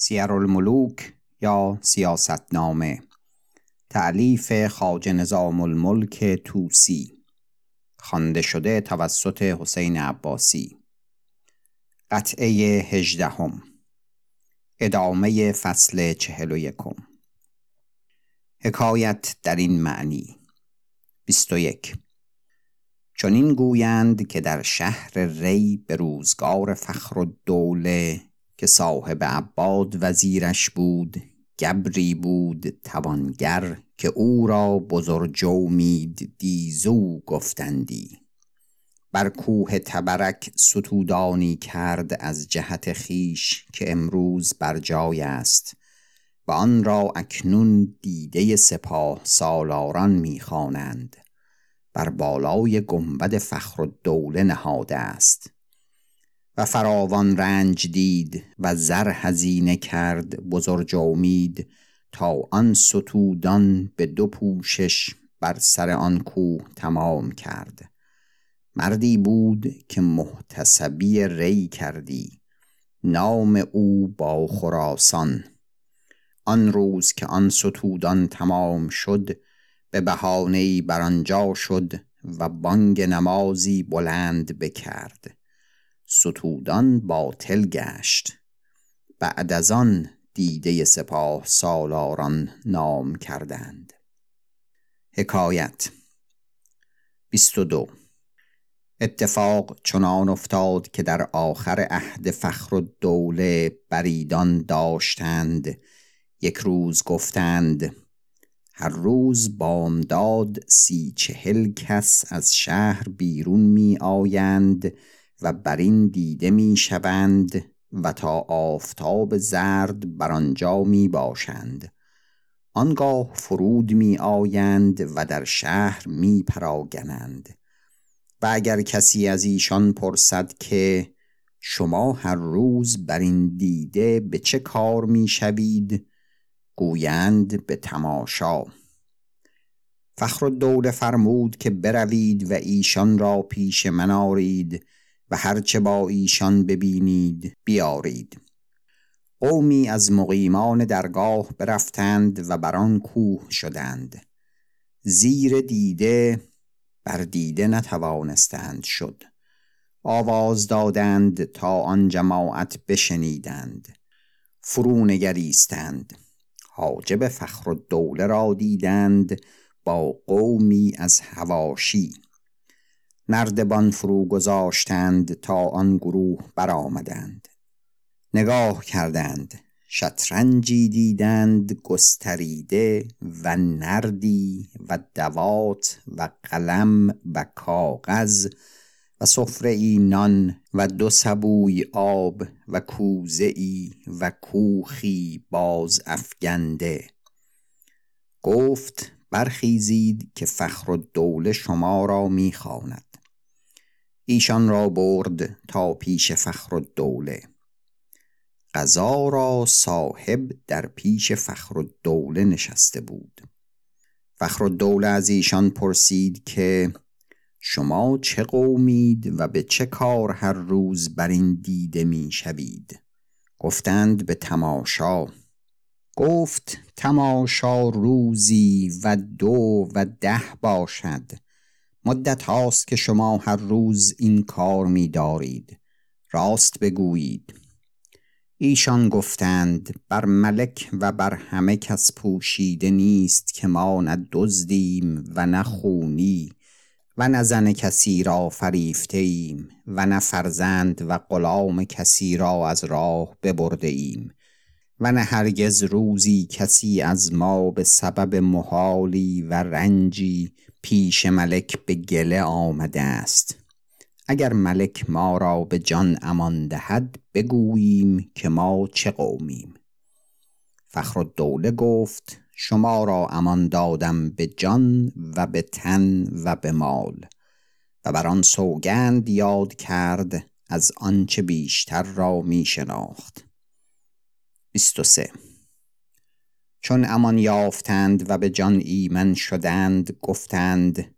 سیر الملوک یا سیاستنامه. تعلیف خاج نظام الملک توسی خوانده شده توسط حسین عباسی. قطعه هجدهم. ادامه فصل چهل و یکم. حکایت در این معنی. بیست و یک. چون این گویند که در شهر ری به روزگار فخر و دوله که صاحب عباد وزیرش بود گبری بود توانگر که او را بزرجومید دیزو گفتندی. بر کوه تبرک ستودانی کرد از جهت خیش که امروز بر جای است و آن را اکنون دیده سپاه سالاران می‌خوانند بر بالای گنبد فخر و دوله نهاده است. و فراوان رنج دید و زر هزینه کرد بزرگ امید تا آن ستودان به دو پوشش بر سر آن کوه تمام کرد. مردی بود که محتسبی ری کردی. نام او با خراسان. آن روز که آن ستودان تمام شد به بهانه بر آنجا شد و بانگ نمازی بلند بکرد. ستودان باطل گشت. بعد از آن دیده سپاه سالاران نام کردند. حکایت 22 اتفاق چنان افتاد که در آخر عهد فخر و دوله بریدان داشتند. یک روز گفتند هر روز بامداد سی چهل کس از شهر بیرون می آیند. و بر این دیده می شوند و تا آفتاب زرد بر آنجا می باشند آنگاه فرود می آیند و در شهر می پراگنند و اگر کسی از ایشان پرسد که شما هر روز بر این دیده به چه کار می شوید گویند به تماشا. فخر الدوله فرمود که بروید و ایشان را پیش من آرید و هرچه با ایشان ببینید بیارید. قومی از مقیمان درگاه برفتند و بر آن کوه شدند. زیر دیده بر دیده نتوانستند شد. آواز دادند تا آن جماعت بشنیدند. فرو نگریستند. حاجب فخر الدوله را دیدند با قومی از هواشی نردبان فرو گذاشتند تا آن گروه برآمدند. نگاه کردند شطرنجی دیدند گستریده و نردی و دوات و قلم و کاغذ و سفره ای نان و دو سبوی آب و کوزه ای و کوخی باز افگنده گفت برخیزید که فخر الدوله شما را می‌خواند. ایشان را برد تا پیش فخر الدوله. قضا را صاحب در پیش فخر الدوله نشسته بود. فخر الدوله از ایشان پرسید که شما چه قومید و به چه کار هر روز بر این دیده می شوید؟ گفتند به تماشا. گفت تماشا روزی و دو و ده باشد. مدت هاست که شما هر روز این کار می دارید راست بگویید. ایشان گفتند بر ملک و بر همه کس پوشیده نیست که ما نه دزدیم و نه خونی و نه زن کسی را فریفته ایم و نه فرزند و غلام کسی را از راه ببرده ایم و نه هرگز روزی کسی از ما به سبب محالی و رنجی پیش ملک به گله آمده است. اگر ملک ما را به جان امان دهد بگوییم که ما چه قومیم. فخر الدوله گفت شما را امان دادم به جان و به تن و به مال. و بر آن سوگند یاد کرد از آنچه بیشتر را می شناخت 23 چون امان یافتند و به جان ایمن شدند گفتند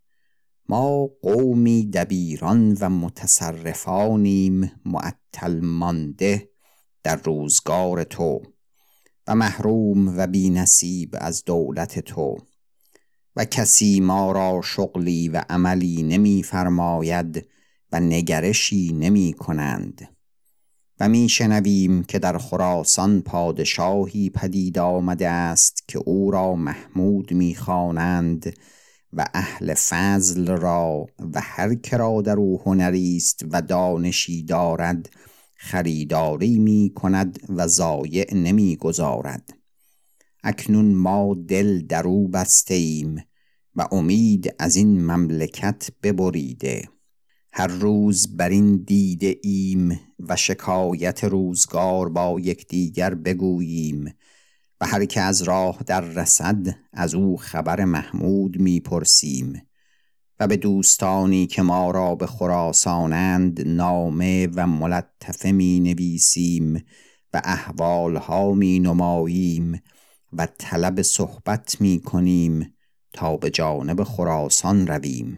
ما قومی دبیران و متصرفانیم معطل مانده در روزگار تو و محروم و بی نصیب از دولت تو. و کسی ما را شغلی و عملی نمی فرماید و نگرشی نمی کنند و می شنویم که در خراسان پادشاهی پدید آمده است که او را محمود می خوانند و اهل فضل را و هر کرا در او هنری است و دانشی دارد خریداری می کند و ضایع نمی گذارد اکنون ما دل در او بسته ایم و امید از این مملکت ببریده. هر روز بر این دیده ایم و شکایت روزگار با یکدیگر بگوییم و هر که از راه در رسد از او خبر محمود می‌پرسیم و به دوستانی که ما را به خراسانند نامه و ملطفه می نویسیم و احوالها می نماییم و طلب صحبت می کنیم تا به جانب خراسان رویم.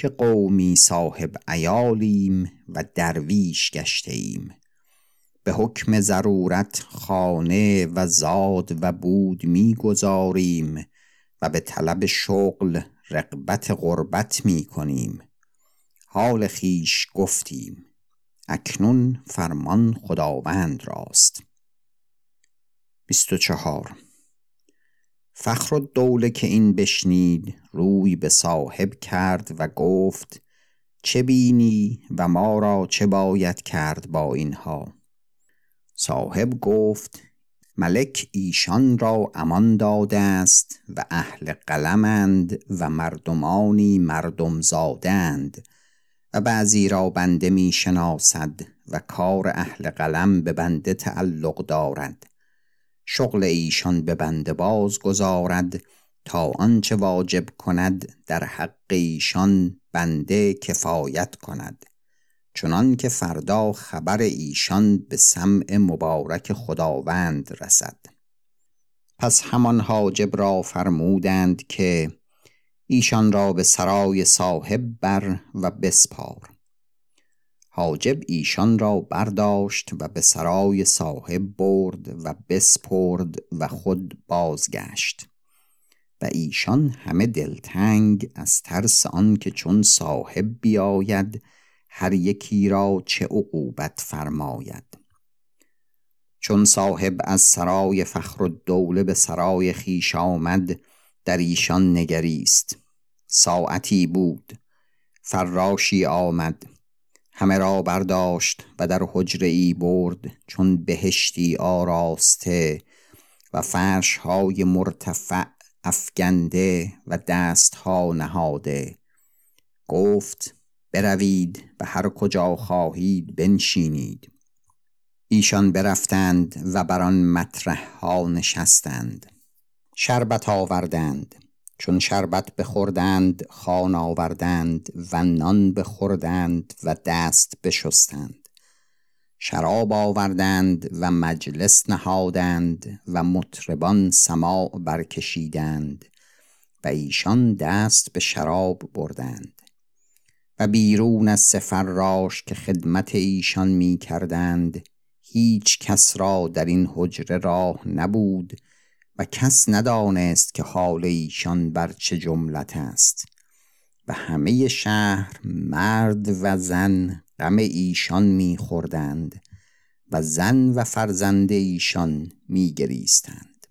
که قومی صاحب ایالیم و درویش گشته ایم. به حکم ضرورت خانه و زاد و بود می‌گذاریم و به طلب شغل رقبت غربت می کنیم. حال خیش گفتیم اکنون فرمان خداوند راست. 24 فخر دوله که این بشنید روی به صاحب کرد و گفت چه بینی و ما را چه باید کرد با اینها؟ صاحب گفت ملک ایشان را امان داده است و اهل قلمند و مردمانی مردم زادند و بعضی را بنده می شناسد و کار اهل قلم به بنده تعلق دارد. شغل ایشان به بنده باز گذارد تا آنچه واجب کند در حق ایشان بنده کفایت کند. چنان که فردا خبر ایشان به سمع مبارک خداوند رسد. پس همان حاجب را فرمودند که ایشان را به سرای صاحب بر و بسپار. حاجب ایشان را برداشت و به سرای صاحب برد و بسپرد و خود بازگشت. و ایشان همه دلتنگ از ترس آنکه چون صاحب بیاید هر یکی را چه عقوبت فرماید. چون صاحب از سرای فخر الدوله به سرای خیش آمد در ایشان نگریست. ساعتی بود. فراشی آمد. همه را برداشت و در حجره ای برد چون بهشتی آراسته و فرش های مرتفع افگنده و دست ها نهاده. گفت بروید و هر کجا خواهید بنشینید. ایشان برفتند و بر آن مطرح ها نشستند. شربت آوردند. چون شربت بخوردند خان آوردند و نان بخوردند و دست بشستند. شراب آوردند و مجلس نهادند و مطربان سماع برکشیدند و ایشان دست به شراب بردند. و بیرون از سفراش که خدمت ایشان می کردند هیچ کس را در این حجره راه نبود و کس ندانست که حال ایشان بر چه جملت است و همه شهر مرد و زن غم ایشان میخوردند و زن و فرزند ایشان میگریستند.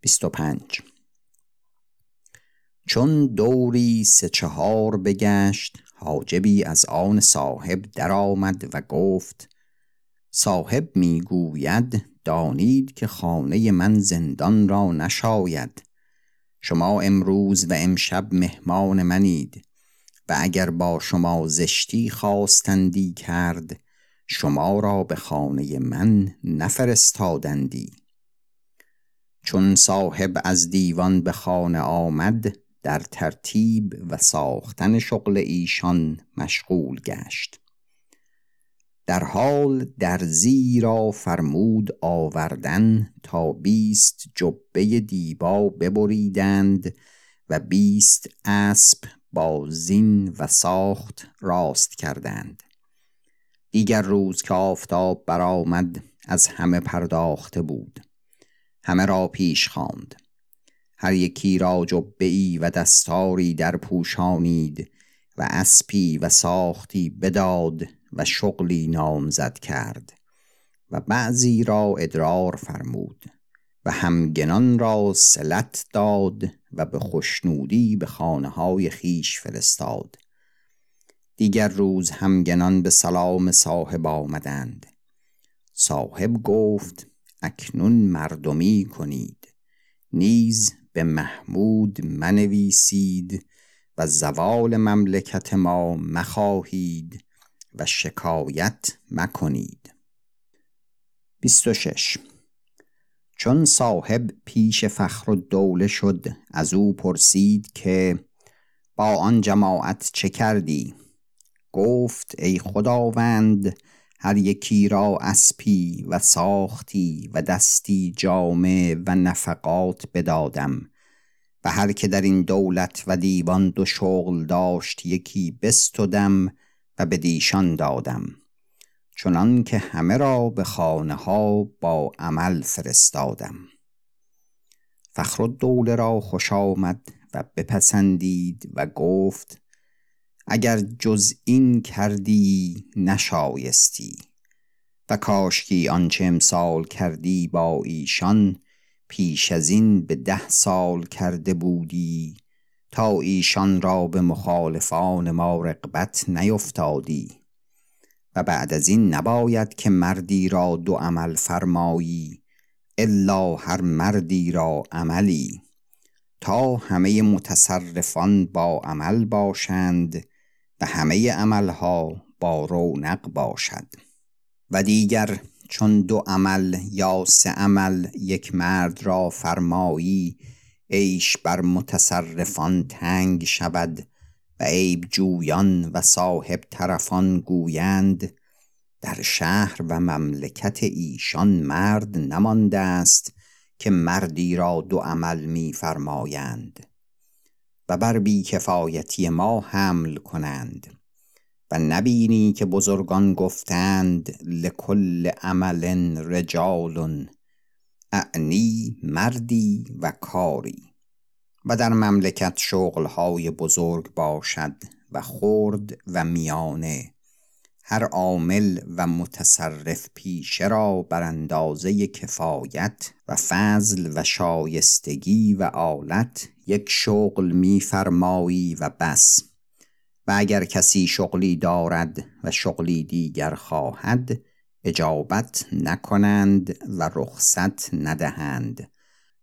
25 چون دوری سه چهار بگشت حاجبی از آن صاحب درآمد و گفت صاحب می‌گوید دانید که خانه من زندان را نشاید. شما امروز و امشب مهمان منید و اگر با شما زشتی خواستندی کرد شما را به خانه من نفرستادندی. چون صاحب از دیوان به خانه آمد در ترتیب و ساختن شغل ایشان مشغول گشت. در حال درزی را فرمود آوردن تا بیست جبه دیبا ببریدند و بیست اسب با زین و ساخت راست کردند. دیگر روز که آفتاب برآمد از همه پرداخته بود. همه را پیش خواند. هر یکی را جبه ای و دستاری در پوشانید و اسبی و ساختی بداد و شغلی نامزد کرد و بعضی را ادرار فرمود و همگنان را سلت داد و به خوشنودی به خانه های خیش فرستاد. دیگر روز همگنان به سلام صاحب آمدند. صاحب گفت اکنون مردمی کنید. نیز به محمود منویسید و زوال مملکت ما مخواهید و شکایت مکنید. 26 چون صاحب پیش فخر و دوله شد از او پرسید که با آن جماعت چه کردی؟ گفت ای خداوند هر یکی را اسپی و ساختی و دستی جامه و نفقات بدادم و هر که در این دولت و دیوان دو شغل داشت یکی بستدم و به دیشان دادم چنان که همه را به خانه ها با عمل فرستادم. فخر دوله را خوش آمد و بپسندید و گفت اگر جز این کردی نشایستی و کاشکی آنچه امسال کردی با ایشان پیش از این به ده سال کرده بودی. تا ایشان را به مخالفان ما رقبت نیفتادی و بعد از این نباید که مردی را دو عمل فرمایی الا هر مردی را عملی. تا همه متصرفان با عمل باشند و همه عملها با رونق باشد. و دیگر چون دو عمل یا سه عمل یک مرد را فرمایی عیش بر متصرفان تنگ شود و عیب جویان و صاحب طرفان گویند در شهر و مملکت ایشان مرد نمانده است که مردی را دو عمل می فرمایند و بر بیکفایتی ما حمل کنند و نبینی که بزرگان گفتند لکل عمل رجال اعنی مردی و کاری. و در مملکت شغلهای بزرگ باشد و خرد و میانه. هر عامل و متصرف پیشه را بر اندازه کفایت و فضل و شایستگی و آلت یک شغل میفرمایی و بس. و اگر کسی شغلی دارد و شغلی دیگر خواهد اجابت نکنند و رخصت ندهند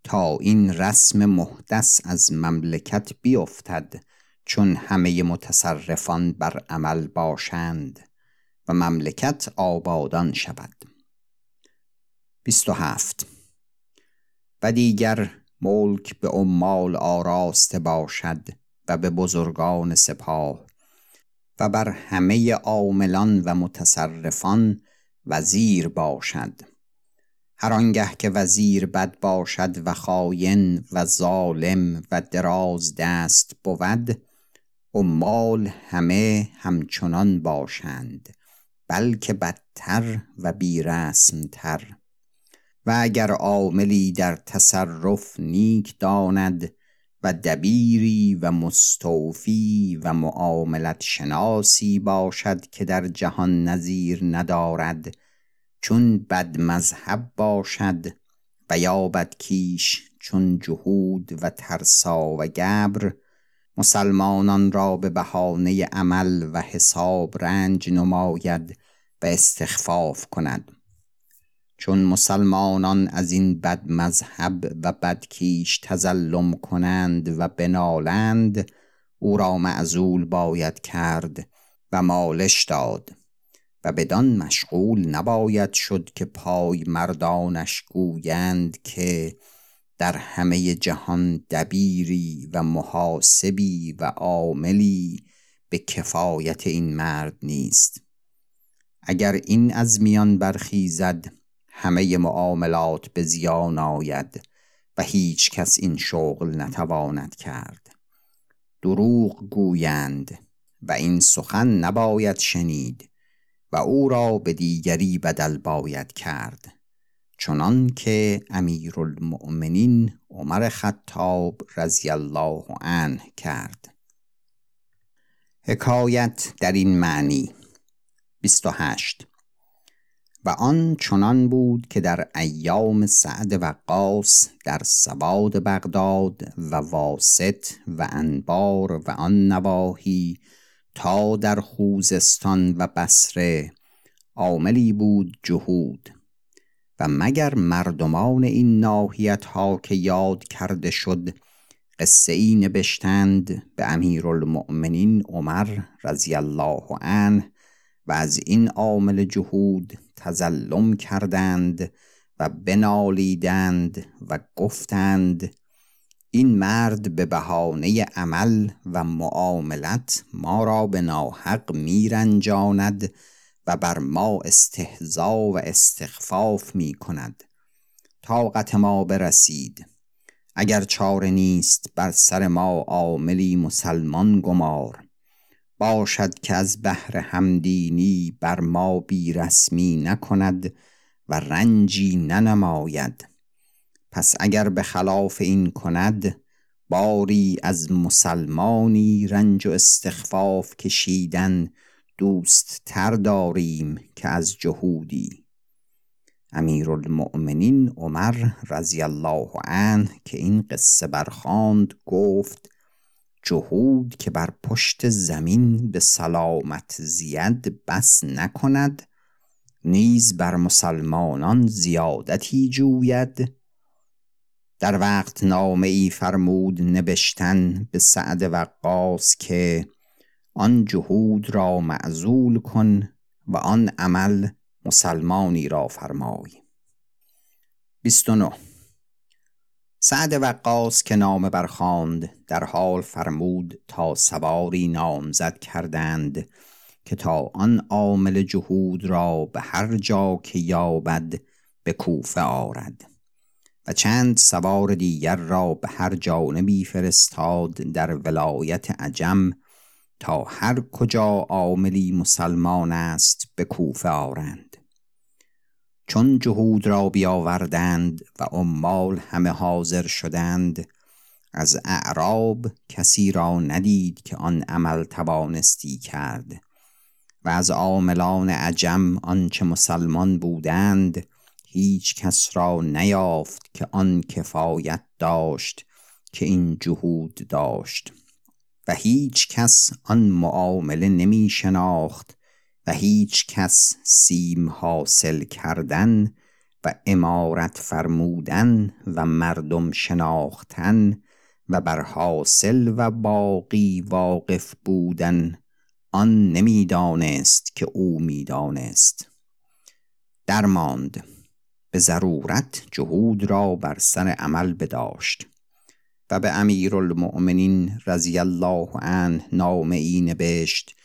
تا این رسم محدث از مملکت بیفتد چون همه متصرفان بر عمل باشند و مملکت آبادان شود. 27 و دیگر ملک به عمال آراسته باشد و به بزرگان سپاه و بر همه عاملان و متصرفان وزیر باشد. هر آنگه که وزیر بد باشد و خاین و ظالم و دراز دست بود عمال همه همچنان باشند بلکه بدتر و بیرسمتر. و اگر عاملی در تصرف نیک داند و دبیری و مستوفی و معاملت شناسی باشد که در جهان نظیر ندارد چون بد مذهب باشد و یا بدکیش چون جهود و ترسا و گبر. مسلمانان را به بهانه عمل و حساب رنج نماید و استخفاف کند. چون مسلمانان از این بد مذهب و بدکیش تزلم کنند و بنالند او را معزول باید کرد و مالش داد و بدان مشغول نباید شد که پای مردانش گویند که در همه جهان دبیری و محاسبی و عاملی به کفایت این مرد نیست. اگر این از میان برخیزد همه معاملات به زیان آید و هیچ کس این شغل نتواند کرد. دروغ گویند و این سخن نباید شنید و او را به دیگری بدل باید کرد. چنان که امیرالمؤمنین عمر خطاب رضی الله عنه کرد. حکایت در این معنی 28 و آن چنان بود که در ایام سعد وقاص در سواد بغداد و واسط و انبار و آن نواحی تا در خوزستان و بصره عاملی بود جهود. و مگر مردمان این ناحیت ها که یاد کرده شد قصه ای نبشتند به امیرالمؤمنین عمر رضی الله عنه و از این عامل جهود تزلم کردند و بنالیدند و گفتند این مرد به بهانه عمل و معاملت ما را به ناحق میرنجاند و بر ما استهزا و استخفاف می کند طاقت ما برسید. اگر چاره نیست بر سر ما عاملی مسلمان گمار. باشد که از بهر همدینی بر ما بی رسمی نکند و رنجی ننماید. پس اگر به خلاف این کند باری از مسلمانی رنج و استخفاف کشیدن دوست تر داریم که از جهودی. امیرالمؤمنین عمر رضی الله عنه که این قصه برخاند گفت جهود که بر پشت زمین به سلامت زید بس نکند نیز بر مسلمانان زیادتی جوید. در وقت نامه ای فرمود نبشتن به سعد وقاص که آن جهود را معزول کن و آن عمل مسلمانی را فرمای. 29 سعد وقاص که نامه برخاند در حال فرمود تا سواری نامزد کردند که تا آن عامل جهود را به هر جا که یابد به کوفه آرد و چند سوار دیگر را به هر جانبی فرستاد در ولایت عجم تا هر کجا عاملی مسلمان است به کوفه آرند. چون جهود را بیاوردند و عمال همه حاضر شدند از اعراب کسی را ندید که آن عمل توانستی کرد. و از عاملان عجم آنچه مسلمان بودند هیچ کس را نیافت که آن کفایت داشت که این جهود داشت. و هیچ کس آن معامله نمی شناخت هیچ کس سیم حاصل کردن و امارت فرمودن و مردم شناختن و بر حاصل و باقی واقف بودن آن نمی‌دانست که او می‌دانست. درماند. به ضرورت جهود را بر سر عمل بداشت و به امیرالمؤمنین رضی الله عنه نامه ای نبشت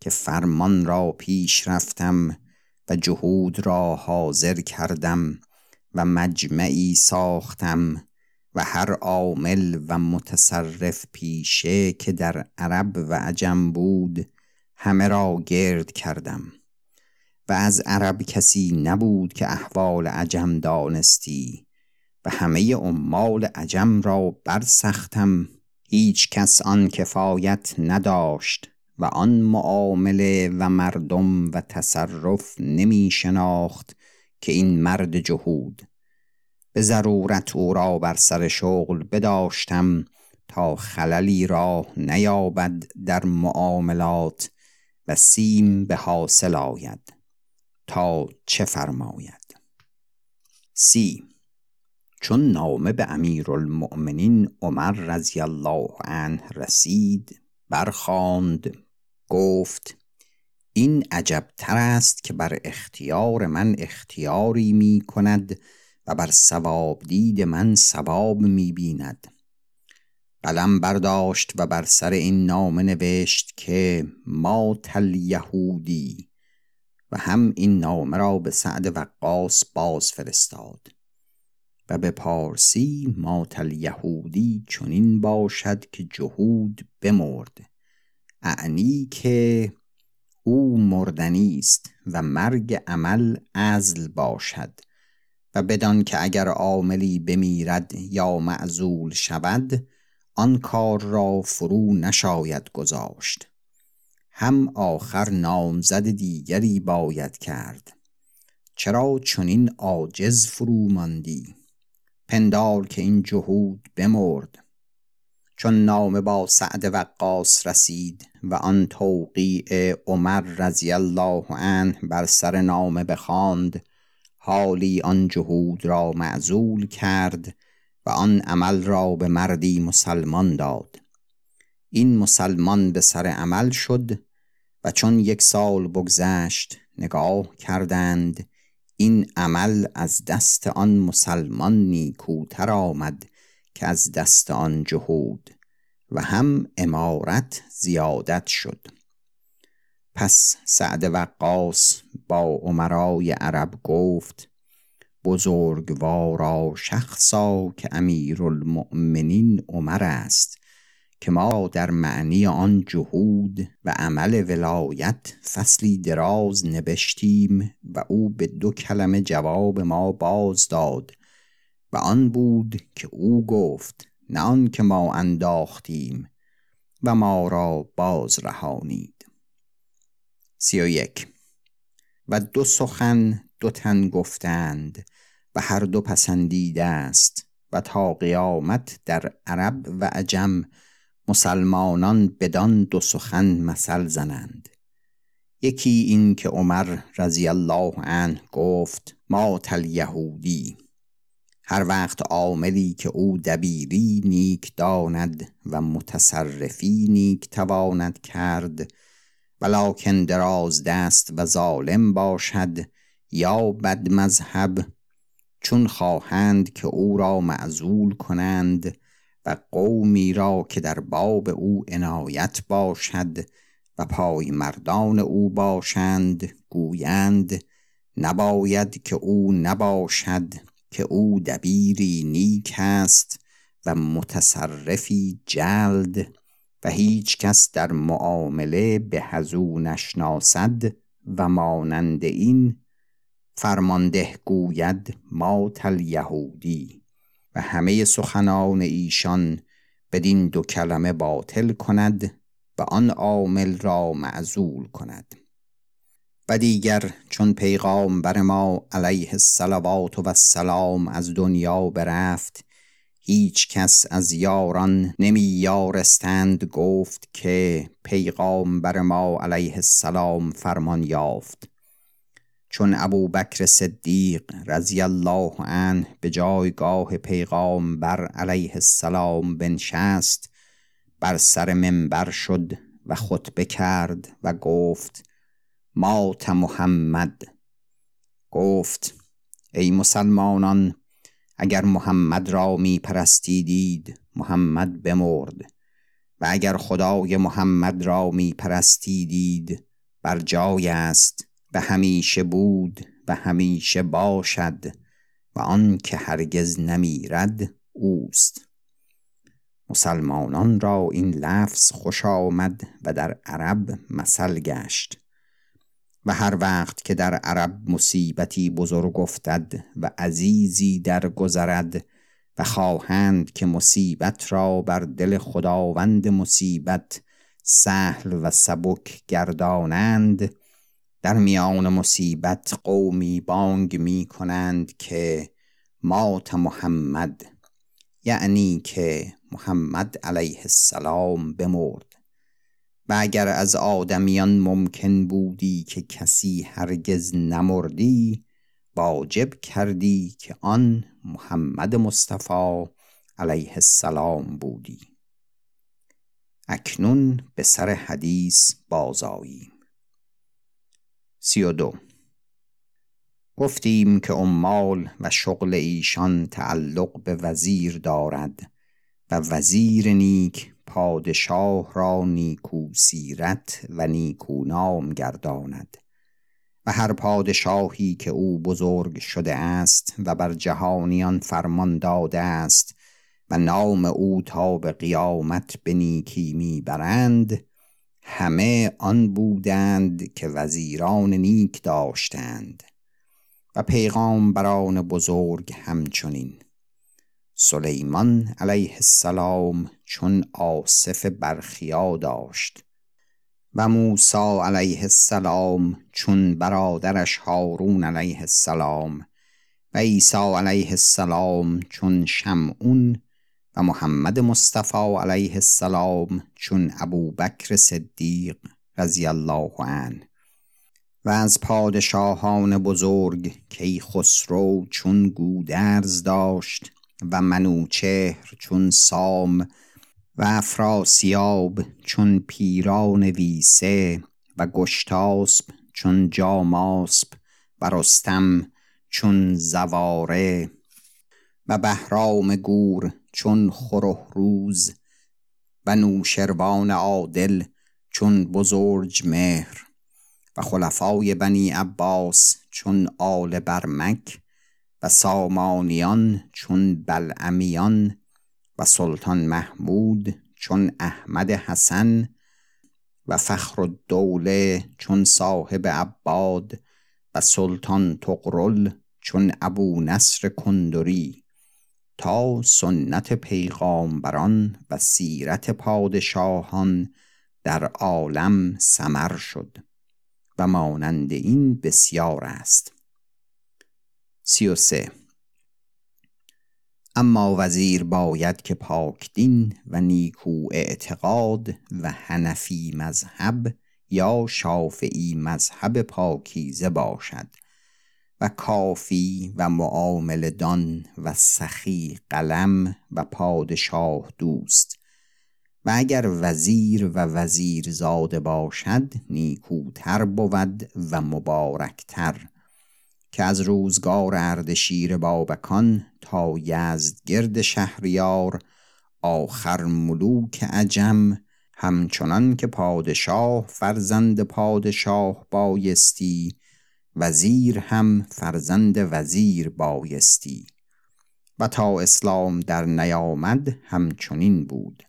که فرمان را پیش رفتم و جهود را حاضر کردم و مجمعی ساختم و هر عامل و متصرف پیشه که در عرب و عجم بود همه را گرد کردم. و از عرب کسی نبود که احوال عجم دانستی و همه عمال عجم را برسختم هیچ کس آن کفایت نداشت. و آن معامله و مردم و تصرف نمی شناخت که این مرد جهود. به ضرورت او را بر سر شغل بداشتم تا خللی راه نیابد در معاملات و سیم به حاصل آید. تا چه فرماید؟ سی چون نامه به امیرالمؤمنین عمر رضی الله عنه رسید برخاند گفت این عجبتر است که بر اختیار من اختیاری می کند و بر سواب دید من سواب می بیند قلم برداشت و بر سر این نامه نوشت که ما تل یهودی و هم این نامه را به سعد وقاص باز فرستاد و به پارسی ماتل یهودی چنین باشد که جهود بمرد. اعنی که او مردنی است و مرگ عمل ازل باشد و بدان که اگر عاملی بمیرد یا معزول شود آن کار را فرو نشاید گذاشت. هم آخر نامزد دیگری باید کرد. چرا چنین عاجز فرو ماندی؟ پندار که این جهود بمرد. چون نامه با سعد وقاص رسید و آن توقیع عمر رضی الله عنه بر سر نامه بخواند حالی آن جهود را معزول کرد و آن عمل را به مردی مسلمان داد. این مسلمان به سر عمل شد و چون یک سال بگذشت نگاه کردند این عمل از دست آن مسلمان نیکوتر آمد که از دست آن جهود و هم امارت زیادت شد. پس سعد وقاص با عمرای عرب گفت بزرگوارا شخصا که امیرالمؤمنین عمر است که ما در معنی آن جهود و عمل ولایت فصلی دراز نبشتیم و او به دو کلمه جواب ما باز داد و آن بود که او گفت نه آن که ما انداختیم و ما را باز رهانید سی و یک. و دو سخن دو تن گفتند و هر دو پسندیده است و تا قیامت در عرب و عجم مسلمانان بدان دو سخن مثل زنند. یکی این که عمر رضی الله عنه گفت ما تل یهودی. هر وقت عاملی که او دبیری نیک داند و متصرفی نیک تواند کرد ولکن دراز دست و ظالم باشد یا بد مذهب چون خواهند که او را معزول کنند و قومی را که در باب او عنایت باشد و پای مردان او باشند گویند نباید که او نباشد. که او دبیری نیک است و متصرفی جلد و هیچ کس در معامله به هزو نشناسد و مانند این فرمانده گوید ما تل یهودی و همه سخنان ایشان بدین دو کلمه باطل کند و آن عامل را معزول کند. و دیگر چون پیغام بر ما علیه الصلوات و السلام از دنیا برفت هیچ کس از یاران نمی یارستند گفت که پیغام بر ما علیه السلام فرمان یافت. چون ابو بکر صدیق رضی الله عنه به جایگاه پیغام بر علیه السلام بنشست بر سر منبر شد و خطبه کرد و گفت مات محمد. گفت ای مسلمانان اگر محمد را می پرستیدید محمد بمرد. و اگر خدای محمد را می پرستیدید بر جای است و همیشه بود و همیشه باشد و آن که هرگز نمیرد اوست. مسلمانان را این لفظ خوش آمد و در عرب مثل گشت. و هر وقت که در عرب مصیبتی بزرگ افتد و عزیزی در گذرد و خواهند که مصیبت را بر دل خداوند مصیبت سهل و سبک گردانند در میان مصیبت قومی بانگ می کنند که مات محمد یعنی که محمد علیه السلام بمرد. و اگر از آدمیان ممکن بودی که کسی هرگز نمردی واجب کردی که آن محمد مصطفی علیه السلام بودی. اکنون به سر حدیث بازاییم سی و دو. گفتیم که عمال و شغل ایشان تعلق به وزیر دارد و وزیر نیک پادشاه را نیکو سیرت و نیکو نام گرداند. و هر پادشاهی که او بزرگ شده است و بر جهانیان فرمان داده است و نام او تا به قیامت به نیکی می‌برند همه آن بودند که وزیران نیک داشتند و پیغامبران بزرگ همچنین. سلیمان علیه السلام چون آصف برخیا داشت و موسی علیه السلام چون برادرش هارون علیه السلام و عیسی علیه السلام چون شمعون و محمد مصطفی علیه السلام چون ابوبکر صدیق رضی الله عنه و از پادشاهان بزرگ کیخسرو چون گودرز داشت و منوچهر چون سام و افراسیاب چون پیران ویسه و گشتاسب چون جاماسب و رستم چون زواره و بهرام گور چون روز و نوشروان عادل چون بزرج مهر و خلفای بنی عباس چون آل برمک و سامانیان چون بلعمیان و سلطان محمود چون احمد حسن و فخر الدوله چون صاحب عباد و سلطان تقرل چون ابو نصر کندری تا سنت پیغامبران و سیرت پادشاهان در عالم سمر شد و مانند این بسیار است. سی و سه اما وزیر باید که پاکدین و نیکو اعتقاد و هنفی مذهب یا شافعی مذهب پاکیزه باشد و کافی و معامل دان و سخی قلم و پادشاه دوست. و اگر وزیر و وزیر زاده باشد نیکوتر بود و مبارکتر. که از روزگار اردشیر بابکان تا یزدگرد شهریار آخر ملوک عجم همچنان که پادشاه فرزند پادشاه بایستی وزیر هم فرزند وزیر بایستی. و تا اسلام در نیامد همچنین بود.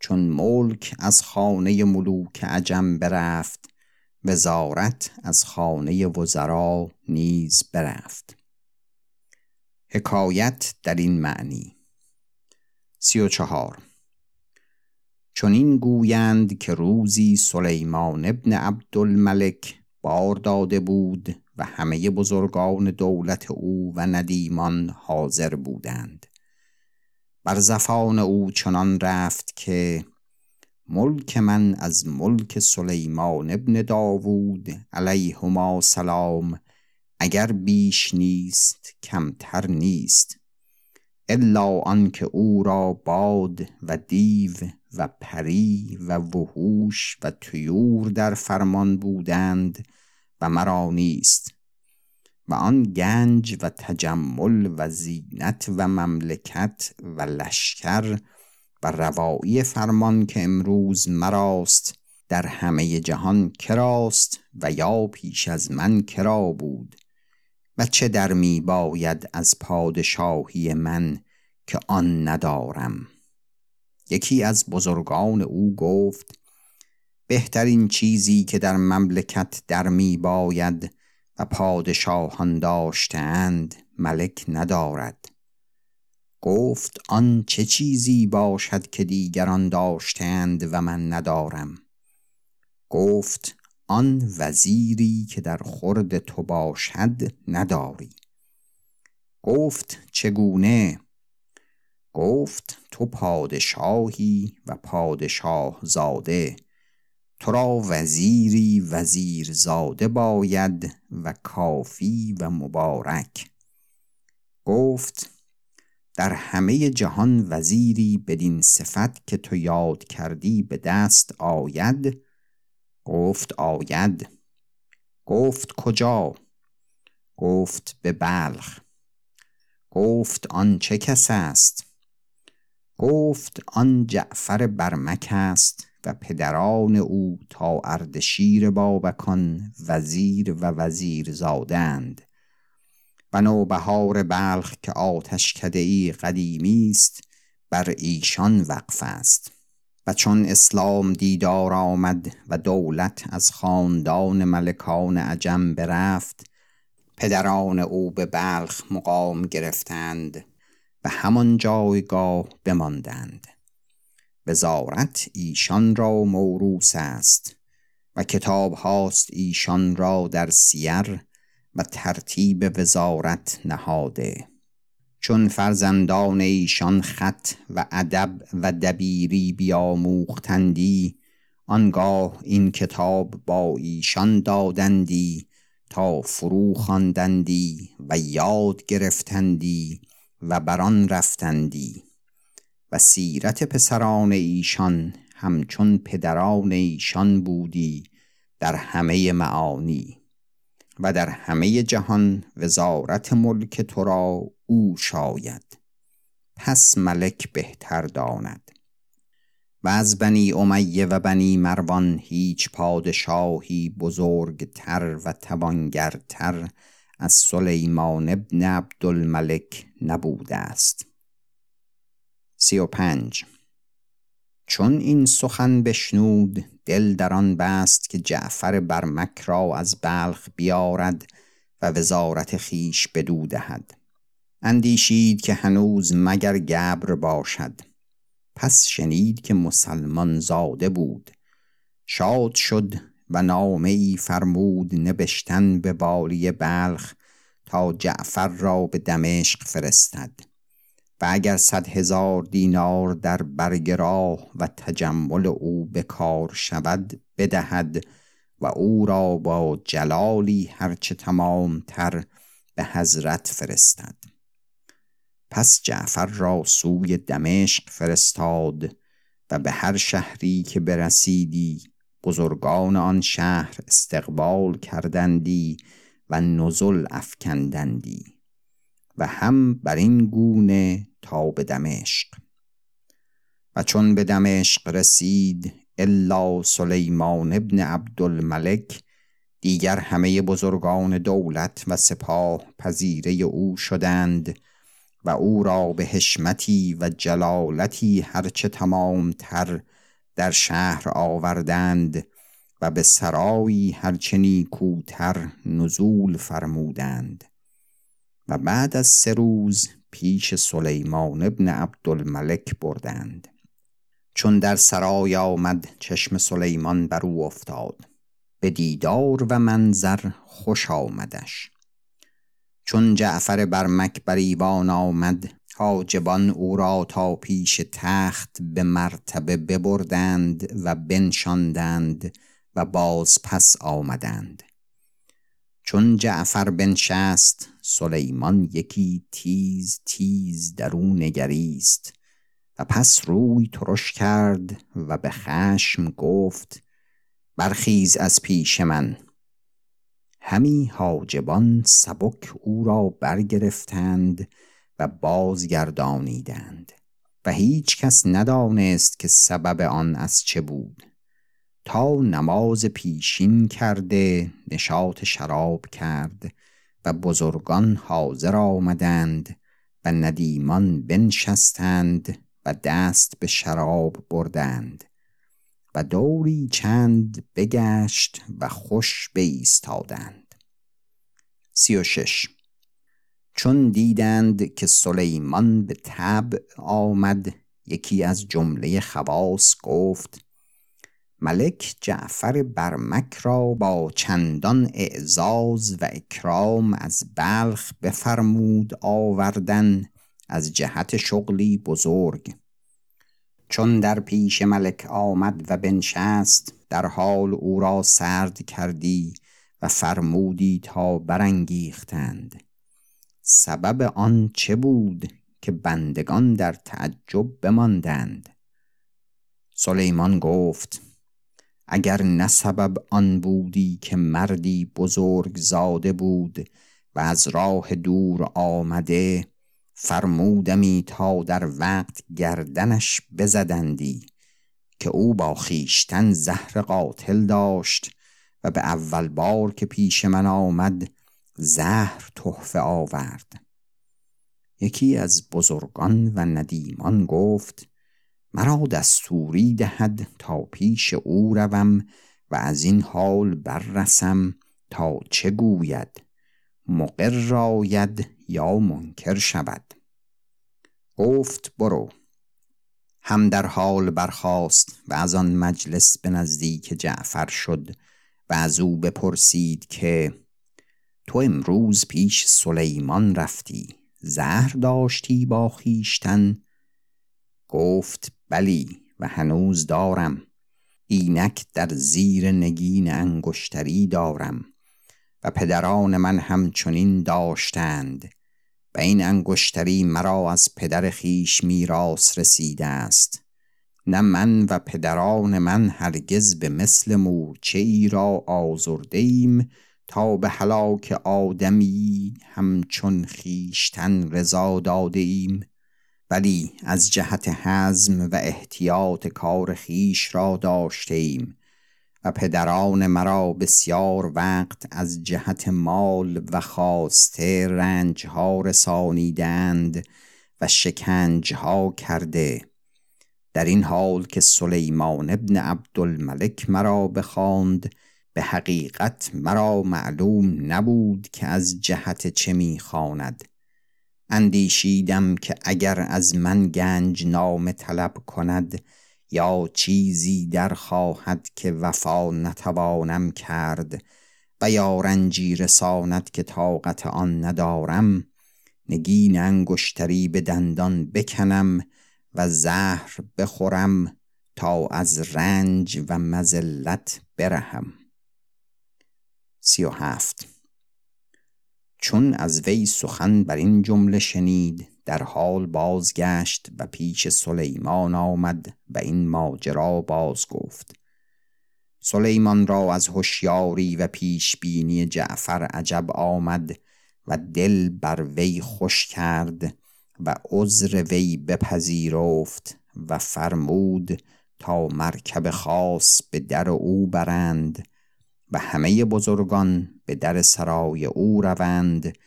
چون ملک از خانه ملوک عجم برفت وزارت از خانه وزرا نیز برفت. حکایت در این معنی. سی و چهار. چون این گویند که روزی سلیمان ابن عبدالملک بار داده بود و همه بزرگان دولت او و ندیمان حاضر بودند. بر زفان او چنان رفت که ملک من از ملک سلیمان ابن داوود علیهما سلام اگر بیش نیست کمتر نیست الا آنکه او را باد و دیو و پری و وحوش و طیور در فرمان بودند و مرا نیست. و آن گنج و تجمل و زینت و مملکت و لشکر روایی فرمان که امروز مراست در همه جهان کراست و یا پیش از من کرا بود؟ و چه در می باید از پادشاهی من که آن ندارم؟ یکی از بزرگان او گفت بهترین چیزی که در مملکت در می باید و پادشاهان داشتند ملک ندارد. گفت آن چه چیزی باشد که دیگران داشتند و من ندارم؟ گفت آن وزیری که در خورد تو باشد نداری. گفت چگونه؟ گفت تو پادشاهی و پادشاه زاده تو را وزیری وزیر زاده باید و کافی و مبارک. گفت در همه جهان وزیری بدین صفت که تو یاد کردی به دست آید؟ گفت آید. گفت کجا؟ گفت به بلخ. گفت آن چه کس است؟ گفت آن جعفر برمک است و پدران او تا اردشیر بابکان وزیر و وزیر زادند و نوبهار بلخ که آتش ای قدیمی است بر ایشان وقف است. و چون اسلام دیدار آمد و دولت از خاندان ملکان عجم برفت پدران او به بلخ مقام گرفتند و همان جایگاه بماندند. وزارت ایشان را موروس است و کتاب هاست ایشان را در سیر و ترتیب وزارت نهاده. چون فرزندان ایشان خط و ادب و دبیری بیاموختندی آنگاه این کتاب با ایشان دادندی تا فرو خواندندی و یاد گرفتندی و بران رفتندی. و سیرت پسران ایشان همچون پدران ایشان بودی در همه معانی. و در همه جهان وزارت ملک تو را او شاید. پس ملک بهتر داند. و از بنی امیه و بنی مروان هیچ پادشاهی بزرگتر و توانگرتر از سلیمان ابن عبدالملک نبوده است. سی و پنج چون این سخن بشنود دل در آن بست که جعفر برمک را از بلخ بیارد و وزارت خیش بدو دهد. اندیشید که هنوز مگر گبر باشد. پس شنید که مسلمان زاده بود. شاد شد و نامه ای فرمود نبشتن به والی بلخ تا جعفر را به دمشق فرستد. و اگر صد هزار دینار در برگ راه و تجمل او به کار شود بدهد و او را با جلالی هرچه تمام تر به حضرت فرستد. پس جعفر را سوی دمشق فرستاد و به هر شهری که برسیدی بزرگان آن شهر استقبال کردندی و نزل افکندندی. و هم بر این گونه تا به دمشق. و چون به دمشق رسید الا سلیمان ابن عبدالملک دیگر همه بزرگان دولت و سپاه پذیره او شدند و او را به حشمتی و جلالتی هرچه تمام تر در شهر آوردند و به سرایی هرچه نیکوتر نزول فرمودند. و بعد از سه روز پیش سلیمان ابن عبدالملک بردند. چون در سرای آمد چشم سلیمان بر او افتاد. به دیدار و منظر خوش آمدش. چون جعفر برمک بر ایوان آمد حاجبان او را تا پیش تخت به مرتبه ببردند و بنشاندند و باز پس آمدند. چون جعفر بنشست سلیمان یکی تیز تیز در او نگریست و پس روی ترش کرد و به خشم گفت برخیز از پیش من. همی حاجبان سبک او را برگرفتند و بازگردانیدند و هیچ کس ندانست که سبب آن از چه بود. تا نماز پیشین کرده نشاط شراب کرد و بزرگان حاضر آمدند و ندیمان بنشستند و دست به شراب بردند و دوری چند بگشت و خوش بایستادند. سی و شش. چون دیدند که سلیمان به تب آمد یکی از جمله خواص گفت ملک جعفر برمک را با چندان اعزاز و اکرام از بلخ بفرمود آوردن از جهت شغلی بزرگ. چون در پیش ملک آمد و بنشست در حال او را سرد کردی و فرمودی تا برانگیختند. سبب آن چه بود که بندگان در تعجب بماندند؟ سلیمان گفت اگر نه آن بودی که مردی بزرگ زاده بود و از راه دور آمده فرمودمی تا در وقت گردنش بزدندی که او با خیشتن زهر قاتل داشت و به اول بار که پیش من آمد زهر تحفه آورد. یکی از بزرگان و ندیمان گفت مرا دستوری دهد تا پیش او روم و از این حال بررسم تا چه گوید مقر آید یا منکر شود. گفت برو. هم در حال برخاست و از آن مجلس به نزدیک جعفر شد و از او بپرسید که تو امروز پیش سلیمان رفتی زهر داشتی با خیشتن گفت بلی و هنوز دارم. اینک در زیر نگین انگشتری دارم و پدران من همچنین داشتند و این انگشتری مرا از پدر خیش میراث رسیده است. نه من و پدران من هرگز به مثل مورچه ای را آزرده ایم تا به هلاک آدمی همچون خیشتن رضا داده ایم ولی از جهت حزم و احتیاط کار خیش را داشته ایم و پدران مرا بسیار وقت از جهت مال و خواسته رنجها رسانیدند و شکنجها کرده. در این حال که سلیمان ابن عبدالملک مرا بخواند به حقیقت مرا معلوم نبود که از جهت چه می‌خواند. اندیشیدم که اگر از من گنج نام طلب کند یا چیزی در خواهد که وفا نتوانم کرد و یا رنجی رساند که طاقت آن ندارم نگین انگشتری به دندان بکنم و زهر بخورم تا از رنج و مزلت برهم. سی و هفت چون از وی سخن بر این جمله شنید در حال بازگشت و پیش سلیمان آمد و این ماجرا باز گفت. سلیمان را از هوشیاری و پیشبینی جعفر عجب آمد و دل بر وی خوش کرد و عذر وی بپذیرفت و فرمود تا مرکب خاص به در او برند و همه بزرگان به در سرای او روند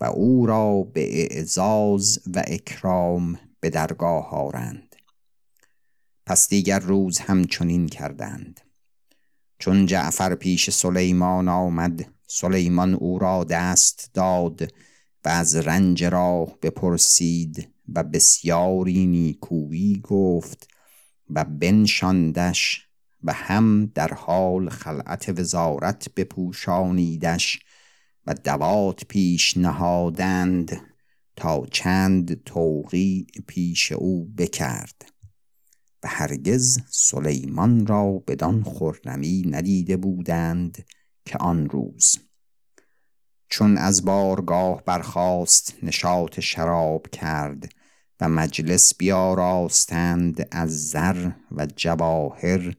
و او را به اعزاز و اکرام به درگاه آرند. پس دیگر روز همچنین کردند. چون جعفر پیش سلیمان آمد سلیمان او را دست داد و از رنج راه بپرسید و بسیاری نیکویی گفت و بنشاندش و هم در حال خلعت وزارت بپوشانیدش و دوات پیش نهادند تا چند توقی پیش او بکرد. و هرگز سلیمان را بدان خرمی ندیده بودند که آن روز. چون از بارگاه برخاست نشاط شراب کرد و مجلس بیاراستند از زر و جواهر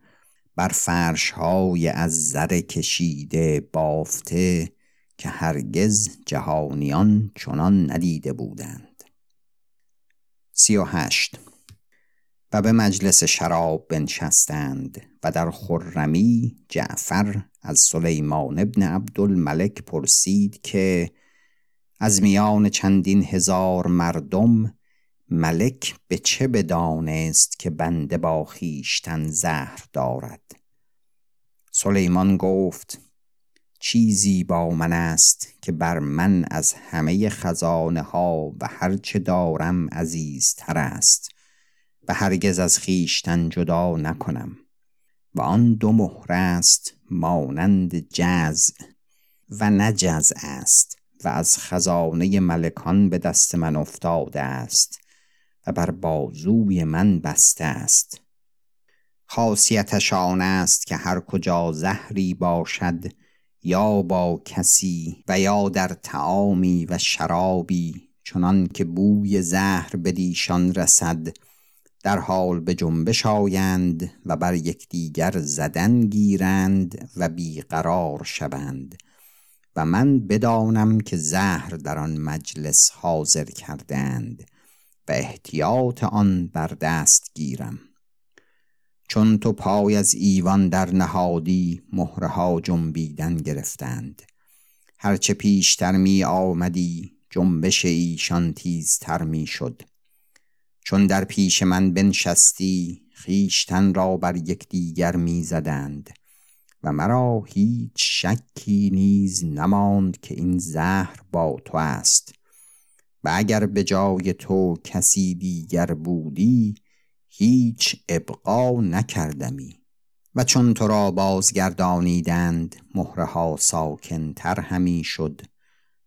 بر فرش های از زر کشیده بافته که هرگز جهانیان چنان ندیده بودند. سی و هشت. و به مجلس شراب بنشستند و در خرمی جعفر از سلیمان ابن عبدالملک پرسید که از میان چندین هزار مردم ملک به چه بدانست که بنده با خیشتن زهر دارد؟ سلیمان گفت چیزی با من است که بر من از همه خزانه ها و هرچه دارم عزیزتر است و هرگز از خیشتن جدا نکنم و آن دو مهر است مانند جز و نجز است و از خزانه ملکان به دست من افتاده است. بر بازوی من بسته است. خاصیتش آن است که هر کجا زهری باشد یا با کسی و یا در تعامی و شرابی چنان که بوی زهر بدیشان رسد در حال به جنبش آیند و بر یکدیگر زدن گیرند و بیقرار شوند. و من بدانم که زهر در آن مجلس حاضر کردند و احتیاط آن بر دست گیرم. چون تو پای از ایوان در نهادی مهرها جنبیدن گرفتند. هرچه پیشتر می آمدی جنبش ایشان تیزتر می شد. چون در پیش من بنشستی خیشتن را بر یکدیگر می‌زدند و مرا هیچ شکی نیز نماند که این زهر با تو است. و اگر به جای تو کسی دیگر بودی هیچ ابقا نکردمی. و چون تو را بازگردانیدند مهرها ساکن تر همی شد.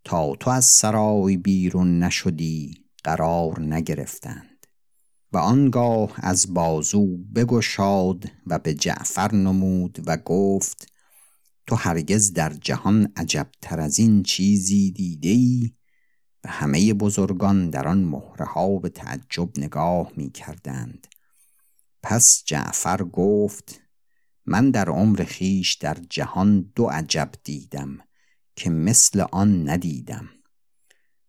تا تو از سرای بیرون نشدی قرار نگرفتند. و آنگاه از بازو بگشاد و به جعفر نمود و گفت تو هرگز در جهان عجبتر از این چیزی دیده ای و همه بزرگان در آن مهرها به تعجب نگاه می کردند پس جعفر گفت من در عمر خیش در جهان دو عجب دیدم که مثل آن ندیدم.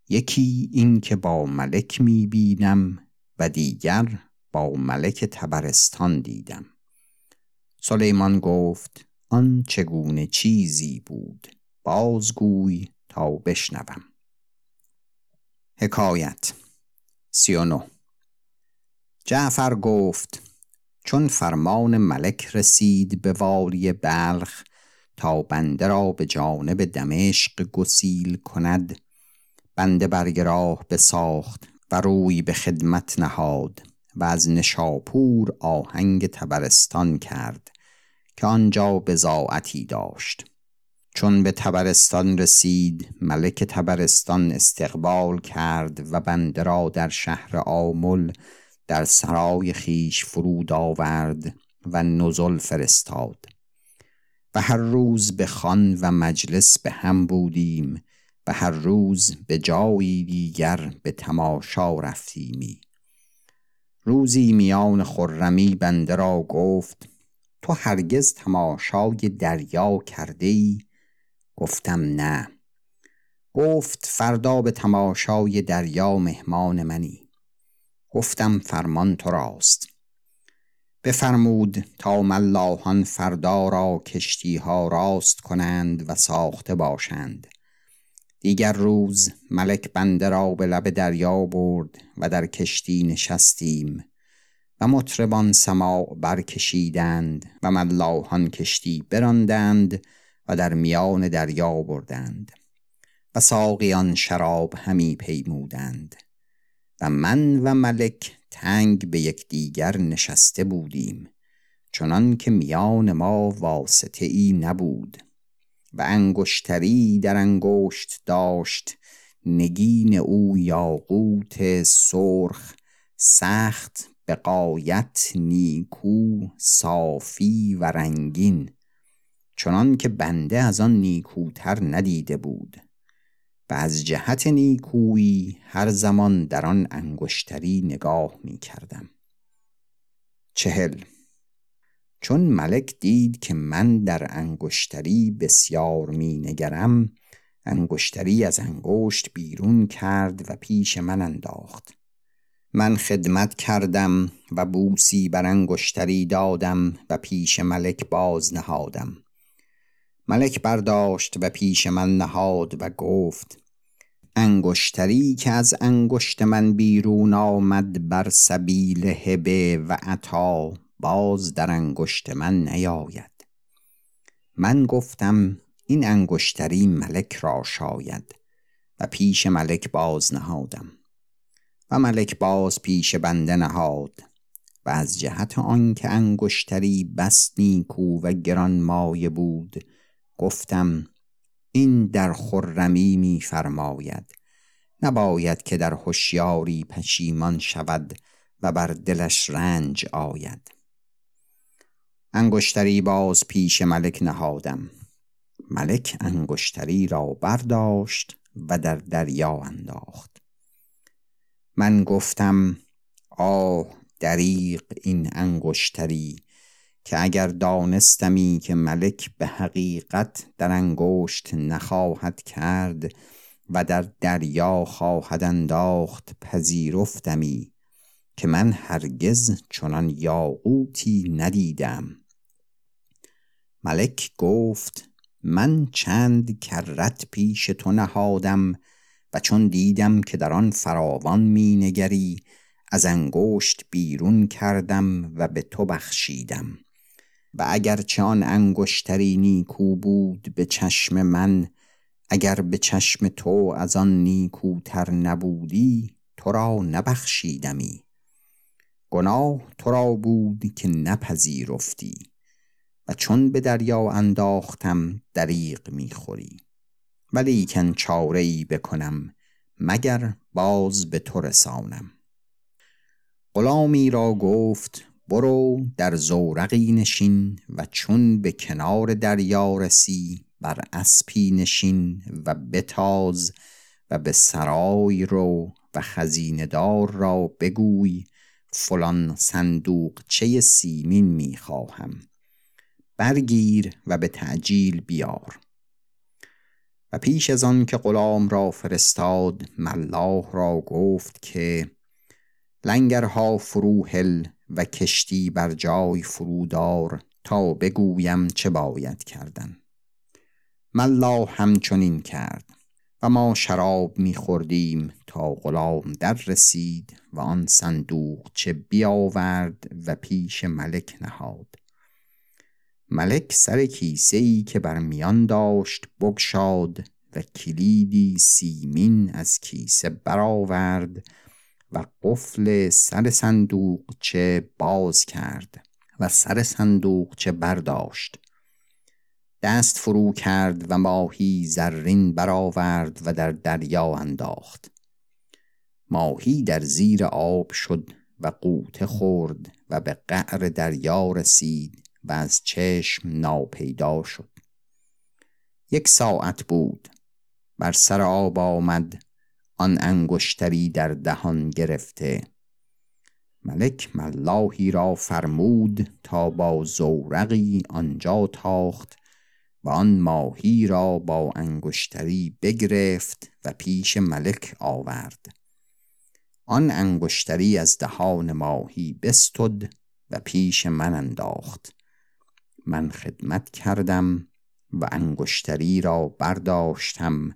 یکی این که با ملک می بینم و دیگر با ملک تبرستان دیدم. سلیمان گفت آن چگونه چیزی بود؟ بازگوی تا بشنوم. حکایت. سی جعفر گفت چون فرمان ملک رسید به والی بلخ تا بنده را به جانب دمشق گسیل کند بنده برگ راه بساخت و روی به خدمت نهاد و از نشاپور آهنگ تبرستان کرد که آنجا بزاعتی داشت. چون به تبرستان رسید ملک تبرستان استقبال کرد و بنده را در شهر آمل در سرای خیش فرود آورد و نزل فرستاد و هر روز به خان و مجلس به هم بودیم و هر روز به جایی دیگر به تماشا رفتیمی روزی میان خرمی بنده را گفت تو هرگز تماشای دریا کرده ای؟ گفتم نه. گفت فردا به تماشای دریا مهمان منی. گفتم فرمان تو راست. بفرمود تا ملاحان فردا را کشتی ها راست کنند و ساخته باشند. دیگر روز ملک بنده را به لب دریا برد و در کشتی نشستیم و مطربان سماع برکشیدند و ملاحان کشتی براندند و در میان دریا بردند و ساقیان شراب همی پیمودند و من و ملک تنگ به یکدیگر نشسته بودیم چنان که میان ما واسطه ای نبود و انگشتری در انگشت داشت نگین او یاقوت سرخ سخت به قایت نیکو صافی و رنگین چنان که بنده از آن نیکوتر ندیده بود. و از جهت نیکویی هر زمان در آن انگشتری نگاه می کردم. چهل. چون ملک دید که من در انگشتری بسیار می نگرم انگشتری از انگشت بیرون کرد و پیش من انداخت. من خدمت کردم و بوسی بر انگشتری دادم و پیش ملک باز نهادم. ملک برداشت و پیش من نهاد و گفت انگشتری که از انگشت من بیرون آمد بر سبیل هبه و عطا باز در انگشت من نیاید. من گفتم این انگشتری ملک را شاید و پیش ملک باز نهادم. و ملک باز پیش بنده نهاد و از جهت آنکه انگشتری بس نیکو و گران مایه بود گفتم این در خرمی می فرماید نباید که در هوشیاری پشیمان شود و بر دلش رنج آید. انگشتری باز پیش ملک نهادم. ملک انگشتری را برداشت و در دریا انداخت. من گفتم آه دریق این انگشتری! که اگر دانستمی که ملک به حقیقت در انگشت نخواهد کرد و در دریا خواهد انداخت پذیرفتمی که من هرگز چنان یاقوتی ندیدم. ملک گفت من چند کرت پیش تو نهادم و چون دیدم که در آن فراوان می نگری از انگشت بیرون کردم و به تو بخشیدم. و اگر آن انگشتری نیکو بود به چشم من اگر به چشم تو از آن نیکوتر نبودی تو را نبخشیدمی. گناه تو را بود که نپذیرفتی و چون به دریا انداختم دریغ می‌خوری ولیکن چاره ای بکنم مگر باز به تو رسانم. غلامی را گفت برو در زورقی نشین و چون به کنار دریا رسی بر اسپی نشین و بتاز و به سرای رو و خزیندار را بگوی فلان صندوق چه سیمین می‌خواهم برگیر و به تعجیل بیار. و پیش از آن که غلام را فرستاد ملاح را گفت که لنگرها فروهل و کشتی بر جای فرودار تا بگویم چه باید کردن. ملاح همچنین کرد و ما شراب میخوردیم تا غلام در رسید و آن صندوق چه بیاورد و پیش ملک نهاد. ملک سر کیسه ای که بر میان داشت بگشاد و کلیدی سیمین از کیسه برآورد و قفل سر صندوق چه باز کرد و سر صندوق چه برداشت. دست فرو کرد و ماهی زرین برآورد و در دریا انداخت. ماهی در زیر آب شد و قوطه خورد و به قعر دریا رسید و از چشم ناپیدا شد. یک ساعت بود. بر سر آب آمد آن انگشتری در دهان گرفته. ملک ملاحی را فرمود تا با زورقی آنجا تاخت و آن ماهی را با انگشتری بگرفت و پیش ملک آورد. آن انگشتری از دهان ماهی بستد و پیش من انداخت. من خدمت کردم و انگشتری را برداشتم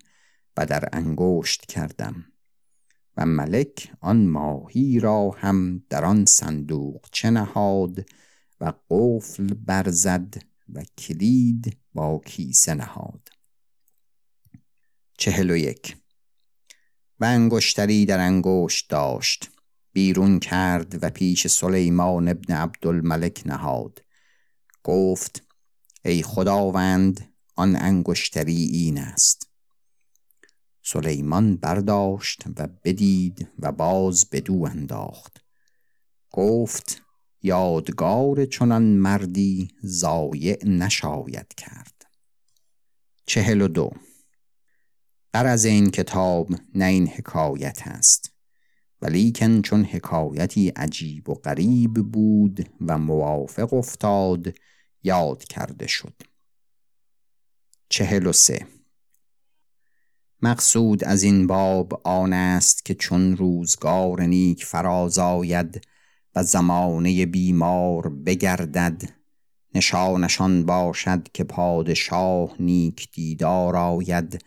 و در انگشت کردم. و ملک آن ماهی را هم در آن صندوق چه نهاد و قفل برزد و کلید با کیسه نهاد. چهل و یک. و انگشتری در انگشت داشت. بیرون کرد و پیش سلیمان ابن عبدالملک نهاد. گفت ای خداوند آن انگشتری این است. سلیمان برداشت و بدید و باز بدو انداخت. گفت یادگار چنان مردی زایع نشاید کرد. چهل و دو. از این کتاب نه این حکایت است ولیکن چون حکایتی عجیب و غریب بود و موافق افتاد یاد کرده شد. چهل و سه. مقصود از این باب آن است که چون روزگار نیک فراز آید و زمانه بیمار بگردد نشانشان باشد که پادشاه نیک دیدار آید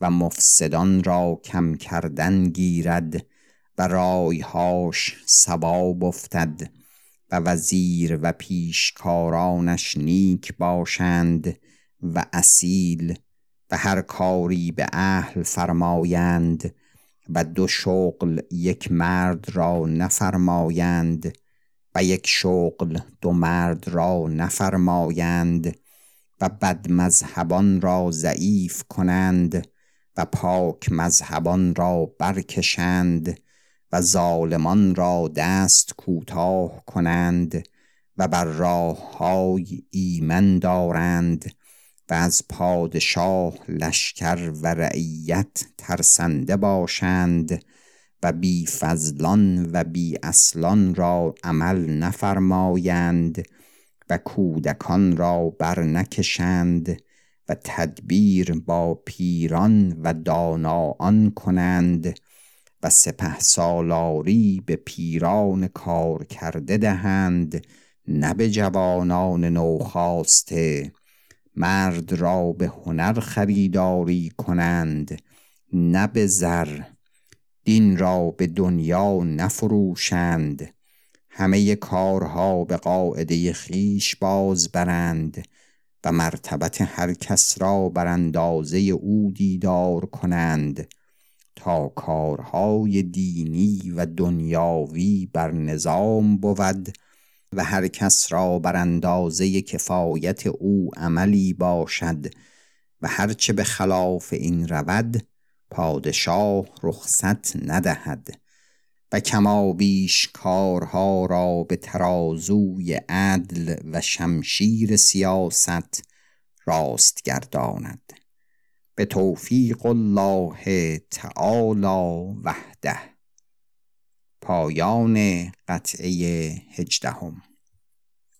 و مفسدان را کم کردن گیرد و رایهاش سباب افتد و وزیر و پیشکارانش نیک باشند و اصیل و هر کاری به اهل فرمایند و دو شغل یک مرد را نفرمایند و یک شغل دو مرد را نفرمایند و بد مذهبان را ضعیف کنند و پاک مذهبان را برکشند و ظالمان را دست کوتاه کنند و بر راه های ایمن دارند و از پادشاه لشکر و رعیت ترسنده باشند و بی فضلان و بی اصلان را عمل نفرمایند و کودکان را بر نکشند و تدبیر با پیران و داناان کنند و سپه سالاری به پیران کار کرده دهند نه به جوانان نوخاسته مرد را به هنر خریداری کنند نه به زر. دین را به دنیا نفروشند همه کارها به قاعده خیش باز برند و مرتبت هر کس را بر اندازه او دیدار کنند تا کارهای دینی و دنیاوی بر نظام بود. و هر کس را بر اندازه کفایت او عملی باشد و هرچه به خلاف این رود پادشاه رخصت ندهد و کما بیش کارها را به ترازوی عدل و شمشیر سیاست راست گرداند. به توفیق الله تعالی وحده. پایان قطعه هجدهم.